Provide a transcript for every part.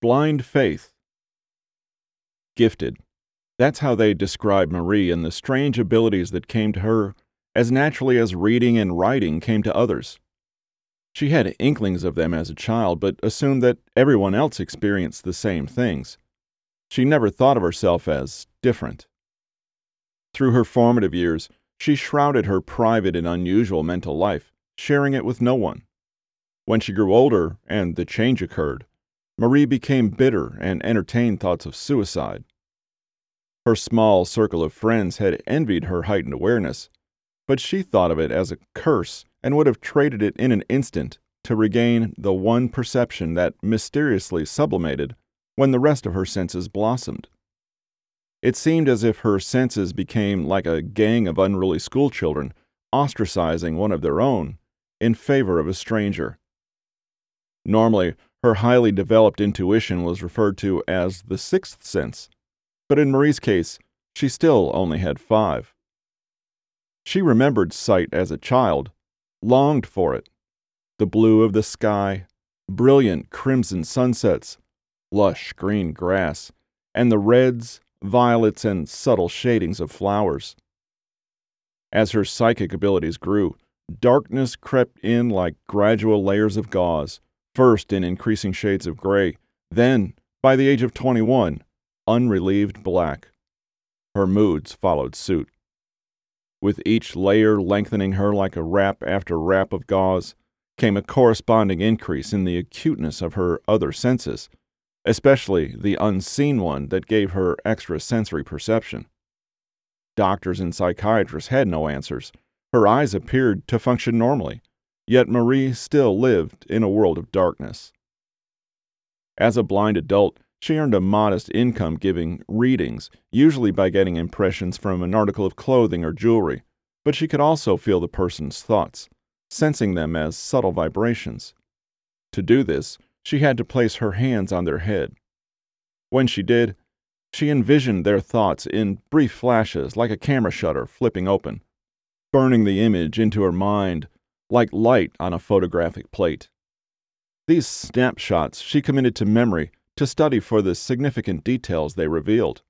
Blind faith. Gifted. That's how they describe Marie and the strange abilities that came to her as naturally as reading and writing came to others. She had inklings of them as a child, but assumed that everyone else experienced the same things. She never thought of herself as different. Through her formative years, she shrouded her private and unusual mental life, sharing it with no one. When she grew older and the change occurred, Marie became bitter and entertained thoughts of suicide. Her small circle of friends had envied her heightened awareness, but she thought of it as a curse and would have traded it in an instant to regain the one perception that mysteriously sublimated when the rest of her senses blossomed. It seemed as if her senses became like a gang of unruly schoolchildren ostracizing one of their own in favor of a stranger. Normally, her highly developed intuition was referred to as the sixth sense, but in Marie's case, she still only had five. She remembered sight as a child, longed for it the blue of the sky, brilliant crimson sunsets, lush green grass, and the reds, violets, and subtle shadings of flowers. As her psychic abilities grew, darkness crept in like gradual layers of gauze, first in increasing shades of gray, then, by the age of 21, unrelieved black. Her moods followed suit. With each layer lengthening her like a wrap after wrap of gauze, came a corresponding increase in the acuteness of her other senses, especially the unseen one that gave her extra sensory perception. Doctors and psychiatrists had no answers. Her eyes appeared to function normally, yet Marie still lived in a world of darkness. As a blind adult, she earned a modest income giving readings, usually by getting impressions from an article of clothing or jewelry, but she could also feel the person's thoughts, sensing them as subtle vibrations. To do this, she had to place her hands on their head. When she did, she envisioned their thoughts in brief flashes like a camera shutter flipping open, burning the image into her mind like light on a photographic plate. These snapshots she committed to memory to study for the significant details they revealed.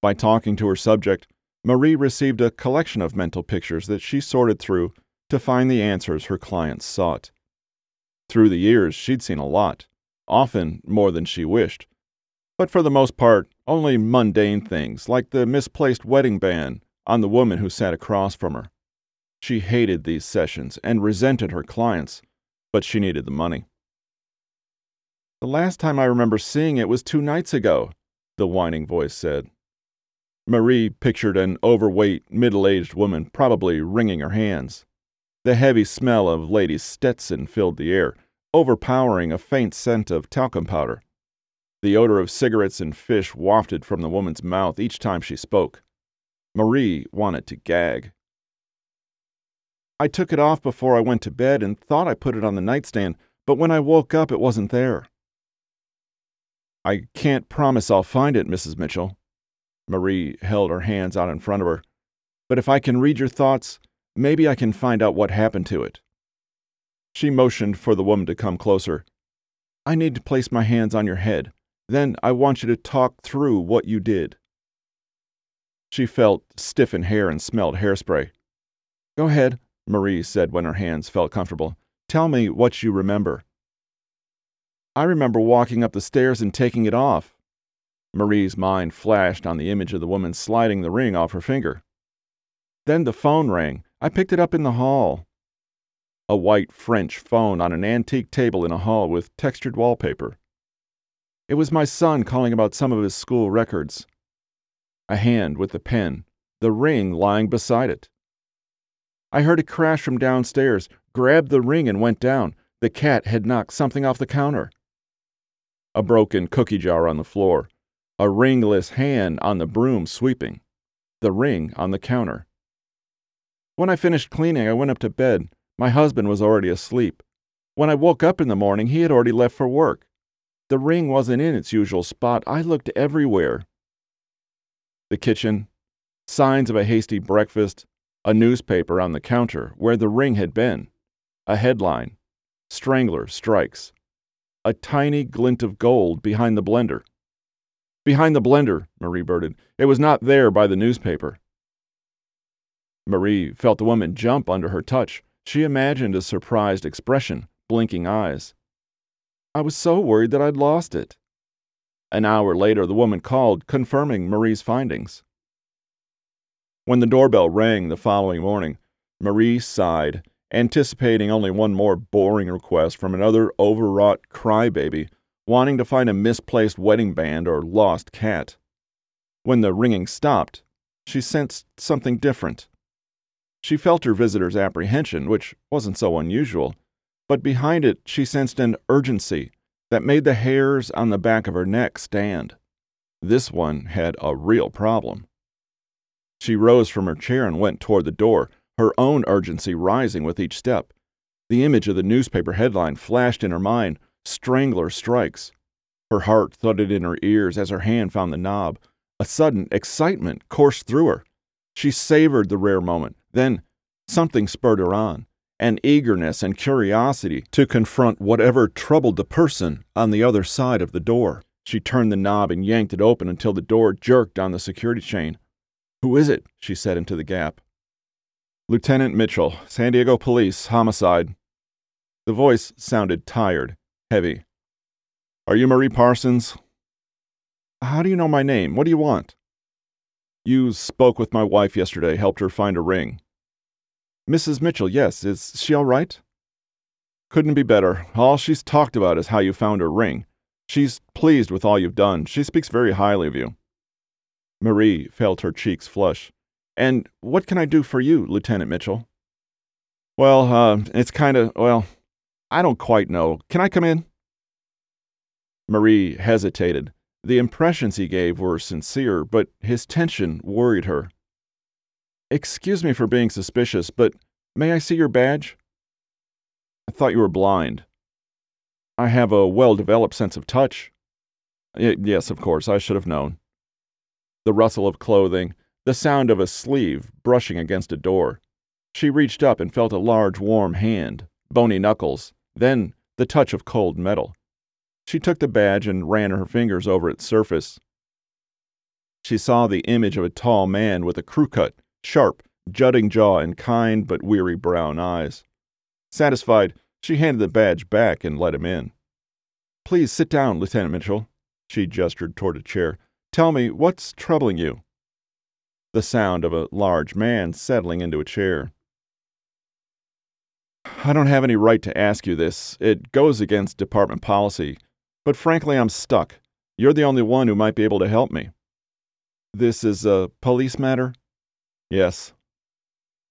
By talking to her subject, Marie received a collection of mental pictures that she sorted through to find the answers her clients sought. Through the years, she'd seen a lot, often more than she wished, but for the most part, only mundane things like the misplaced wedding band on the woman who sat across from her. She hated these sessions and resented her clients, but she needed the money. The last time I remember seeing it was two nights ago, the whining voice said. Marie pictured an overweight, middle aged woman probably wringing her hands. The heavy smell of Lady Stetson filled the air, overpowering a faint scent of talcum powder. The odor of cigarettes and fish wafted from the woman's mouth each time she spoke. Marie wanted to gag. I took it off before I went to bed and thought I put it on the nightstand, but when I woke up, it wasn't there. I can't promise I'll find it, Mrs. Mitchell. Marie held her hands out in front of her. But if I can read your thoughts, Maybe I can find out what happened to it. She motioned for the woman to come closer. I need to place my hands on your head. Then I want you to talk through what you did. She felt stiff in hair and smelled hairspray. Go ahead, Marie said when her hands felt comfortable. Tell me what you remember. I remember walking up the stairs and taking it off. Marie's mind flashed on the image of the woman sliding the ring off her finger. Then the phone rang, I picked it up in the hall. A white French phone on an antique table in a hall with textured wallpaper. It was my son calling about some of his school records. A hand with the pen, the ring lying beside it. I heard a crash from downstairs, grabbed the ring, and went down. The cat had knocked something off the counter. A broken cookie jar on the floor, a ringless hand on the broom sweeping, the ring on the counter. When I finished cleaning, I went up to bed. My husband was already asleep. When I woke up in the morning, he had already left for work. The ring wasn't in its usual spot. I looked everywhere. The kitchen, signs of a hasty breakfast, a newspaper on the counter where the ring had been, a headline Strangler strikes, a tiny glint of gold behind the blender. Behind the blender, Marie blurted. It was not there by the newspaper. Marie felt the woman jump under her touch. She imagined a surprised expression, blinking eyes. I was so worried that I'd lost it. An hour later, the woman called, confirming Marie's findings. When the doorbell rang the following morning, Marie sighed, anticipating only one more boring request from another overwrought crybaby wanting to find a misplaced wedding band or lost cat. When the ringing stopped, she sensed something different. She felt her visitor's apprehension, which wasn't so unusual, but behind it she sensed an urgency that made the hairs on the back of her neck stand. This one had a real problem. She rose from her chair and went toward the door, her own urgency rising with each step. The image of the newspaper headline flashed in her mind Strangler strikes. Her heart thudded in her ears as her hand found the knob. A sudden excitement coursed through her. She savored the rare moment. Then something spurred her on an eagerness and curiosity to confront whatever troubled the person on the other side of the door. She turned the knob and yanked it open until the door jerked on the security chain. Who is it? she said into the gap. Lieutenant Mitchell, San Diego Police, homicide. The voice sounded tired, heavy. Are you Marie Parsons? How do you know my name? What do you want? You spoke with my wife yesterday, helped her find a ring. Mrs. Mitchell, yes. Is she all right? Couldn't be better. All she's talked about is how you found her ring. She's pleased with all you've done. She speaks very highly of you. Marie felt her cheeks flush. And what can I do for you, Lieutenant Mitchell? Well, uh, it's kind of, well, I don't quite know. Can I come in? Marie hesitated. The impressions he gave were sincere, but his tension worried her. Excuse me for being suspicious, but may I see your badge? I thought you were blind. I have a well developed sense of touch. Y- yes, of course, I should have known. The rustle of clothing, the sound of a sleeve brushing against a door. She reached up and felt a large, warm hand, bony knuckles, then the touch of cold metal. She took the badge and ran her fingers over its surface. She saw the image of a tall man with a crew cut sharp, jutting jaw, and kind but weary brown eyes. Satisfied, she handed the badge back and let him in. Please sit down, Lieutenant Mitchell. She gestured toward a chair. Tell me, what's troubling you? The sound of a large man settling into a chair. I don't have any right to ask you this. It goes against department policy. But frankly, I'm stuck. You're the only one who might be able to help me. This is a police matter? Yes.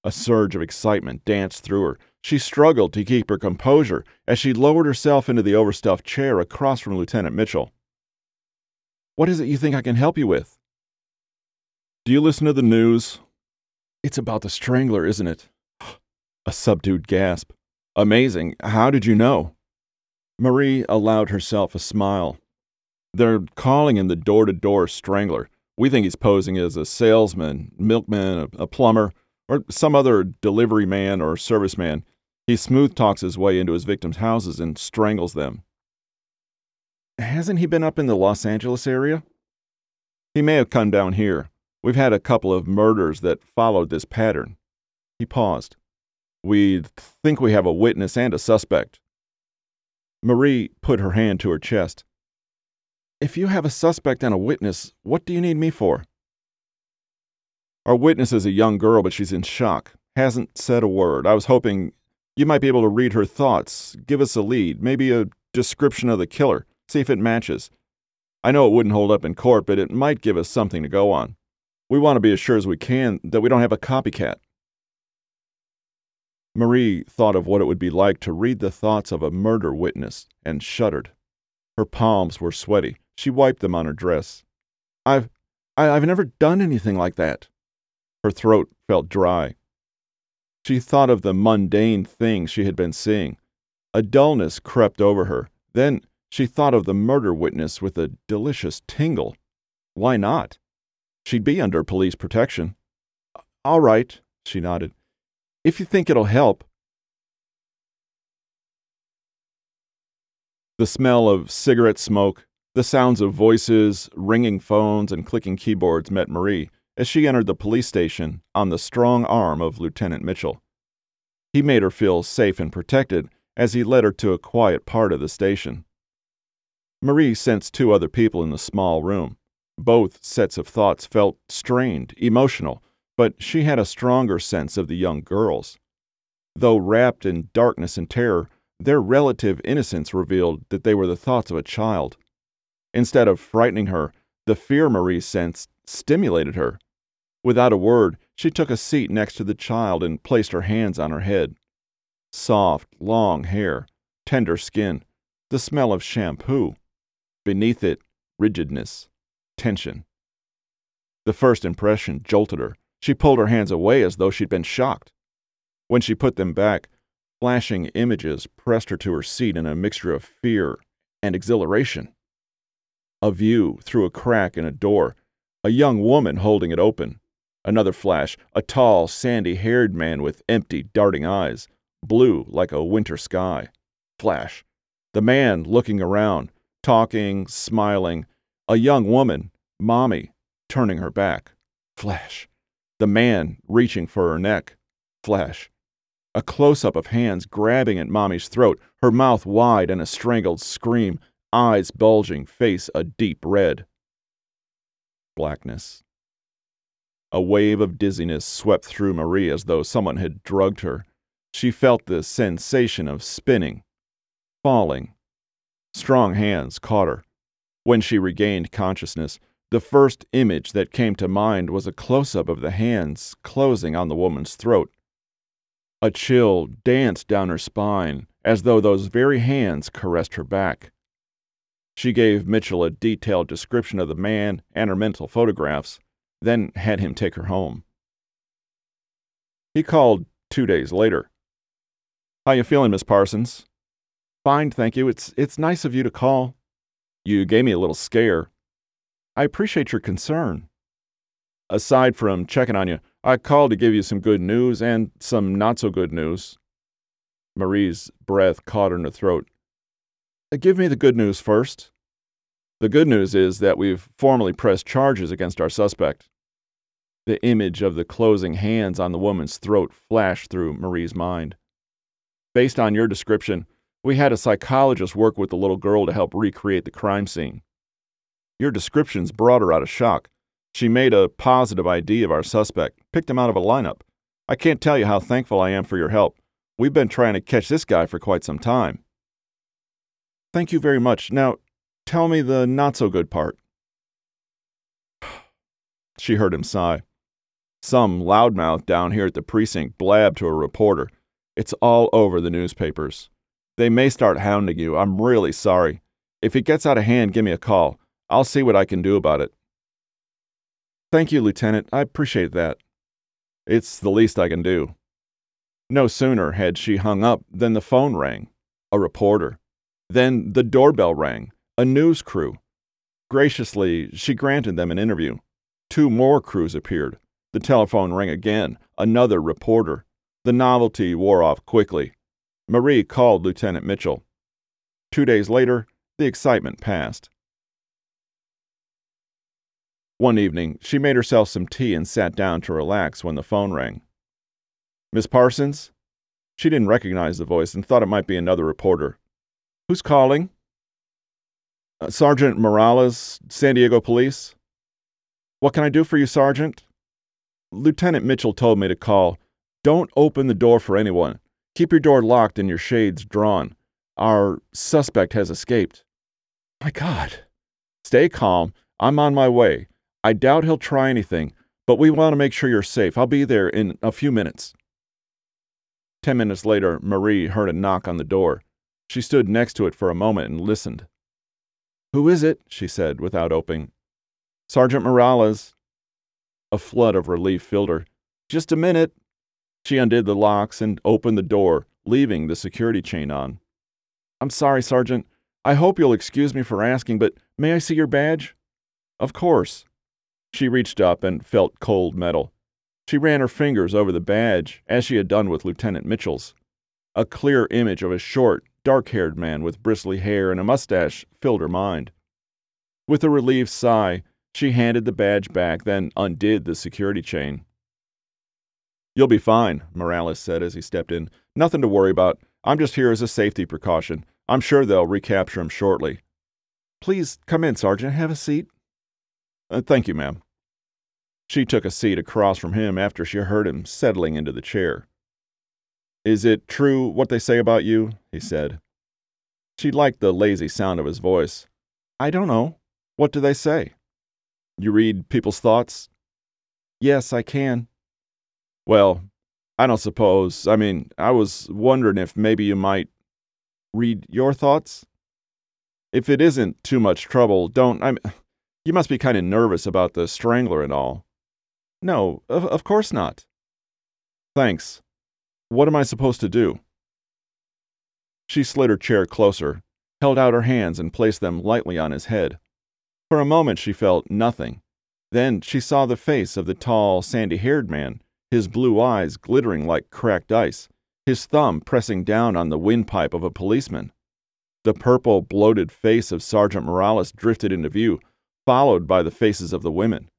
A surge of excitement danced through her. She struggled to keep her composure as she lowered herself into the overstuffed chair across from Lieutenant Mitchell. What is it you think I can help you with? Do you listen to the news? It's about the strangler, isn't it? A subdued gasp. Amazing. How did you know? Marie allowed herself a smile. They're calling him the door to door strangler. We think he's posing as a salesman, milkman, a, plumber, or some other delivery man or serviceman. He smooth talks his way into his victims' houses and strangles them. Hasn't he been up in the Los Angeles area? He may have come down here. We've had a couple of murders that followed this pattern. He paused. We think we have a witness and a suspect. Marie put her hand to her chest. If you have a suspect and a witness, what do you need me for? Our witness is a young girl, but she's in shock. Hasn't said a word. I was hoping you might be able to read her thoughts, give us a lead, maybe a description of the killer, see if it matches. I know it wouldn't hold up in court, but it might give us something to go on. We want to be as sure as we can that we don't have a copycat. Marie thought of what it would be like to read the thoughts of a murder witness and shuddered. Her palms were sweaty. She wiped them on her dress. I've, I, I've never done anything like that. Her throat felt dry. She thought of the mundane things she had been seeing. A dullness crept over her. Then she thought of the murder witness with a delicious tingle. Why not? She'd be under police protection. All right, she nodded. If you think it'll help, The smell of cigarette smoke, the sounds of voices, ringing phones, and clicking keyboards met Marie as she entered the police station on the strong arm of Lieutenant Mitchell. He made her feel safe and protected as he led her to a quiet part of the station. Marie sensed two other people in the small room. Both sets of thoughts felt strained, emotional, but she had a stronger sense of the young girls. Though wrapped in darkness and terror, their relative innocence revealed that they were the thoughts of a child. Instead of frightening her, the fear Marie sensed stimulated her. Without a word, she took a seat next to the child and placed her hands on her head. Soft, long hair, tender skin, the smell of shampoo. Beneath it, rigidness, tension. The first impression jolted her. She pulled her hands away as though she'd been shocked. When she put them back, flashing images pressed her to her seat in a mixture of fear and exhilaration. A view through a crack in a door, a young woman holding it open. Another flash, a tall, sandy haired man with empty, darting eyes, blue like a winter sky. Flash. The man looking around, talking, smiling. A young woman, Mommy, turning her back. Flash. The man reaching for her neck. Flash. A close up of hands grabbing at Mommy's throat, her mouth wide in a strangled scream, eyes bulging, face a deep red. Blackness. A wave of dizziness swept through Marie as though someone had drugged her. She felt the sensation of spinning, falling. Strong hands caught her. When she regained consciousness, the first image that came to mind was a close up of the hands closing on the woman's throat. A chill danced down her spine as though those very hands caressed her back. She gave Mitchell a detailed description of the man and her mental photographs, then had him take her home. He called two days later. How you feeling, Miss Parsons? Fine, thank you. It's it's nice of you to call. You gave me a little scare. I appreciate your concern. Aside from checking on you, I called to give you some good news and some not so good news. Marie's breath caught in her throat. Uh, give me the good news first. The good news is that we've formally pressed charges against our suspect. The image of the closing hands on the woman's throat flashed through Marie's mind. Based on your description, we had a psychologist work with the little girl to help recreate the crime scene. Your descriptions brought her out of shock. She made a positive ID of our suspect, picked him out of a lineup. I can't tell you how thankful I am for your help. We've been trying to catch this guy for quite some time. Thank you very much. Now, tell me the not so good part. she heard him sigh. Some loudmouth down here at the precinct blabbed to a reporter. It's all over the newspapers. They may start hounding you. I'm really sorry. If it gets out of hand, give me a call. I'll see what I can do about it. Thank you, Lieutenant. I appreciate that. It's the least I can do. No sooner had she hung up than the phone rang. A reporter. Then the doorbell rang. A news crew. Graciously, she granted them an interview. Two more crews appeared. The telephone rang again. Another reporter. The novelty wore off quickly. Marie called Lieutenant Mitchell. Two days later, the excitement passed. One evening, she made herself some tea and sat down to relax when the phone rang. Miss Parsons? She didn't recognize the voice and thought it might be another reporter. Who's calling? Uh, Sergeant Morales, San Diego Police. What can I do for you, Sergeant? Lieutenant Mitchell told me to call. Don't open the door for anyone. Keep your door locked and your shades drawn. Our suspect has escaped. My God. Stay calm. I'm on my way. I doubt he'll try anything, but we want to make sure you're safe. I'll be there in a few minutes. Ten minutes later, Marie heard a knock on the door. She stood next to it for a moment and listened. Who is it? she said without opening. Sergeant Morales. A flood of relief filled her. Just a minute. She undid the locks and opened the door, leaving the security chain on. I'm sorry, Sergeant. I hope you'll excuse me for asking, but may I see your badge? Of course. She reached up and felt cold metal. She ran her fingers over the badge, as she had done with Lieutenant Mitchell's. A clear image of a short, dark haired man with bristly hair and a mustache filled her mind. With a relieved sigh, she handed the badge back, then undid the security chain. You'll be fine, Morales said as he stepped in. Nothing to worry about. I'm just here as a safety precaution. I'm sure they'll recapture him shortly. Please come in, Sergeant. Have a seat. Uh, thank you, ma'am. She took a seat across from him after she heard him settling into the chair. Is it true what they say about you? he said. She liked the lazy sound of his voice. I don't know. What do they say? You read people's thoughts? Yes, I can. Well, I don't suppose. I mean, I was wondering if maybe you might read your thoughts? If it isn't too much trouble, don't. I'm. You must be kind of nervous about the strangler and all. No, of, of course not. Thanks. What am I supposed to do? She slid her chair closer, held out her hands, and placed them lightly on his head. For a moment she felt nothing. Then she saw the face of the tall, sandy haired man, his blue eyes glittering like cracked ice, his thumb pressing down on the windpipe of a policeman. The purple, bloated face of Sergeant Morales drifted into view, followed by the faces of the women.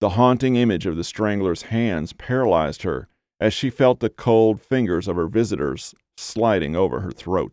The haunting image of the strangler's hands paralyzed her as she felt the cold fingers of her visitors sliding over her throat.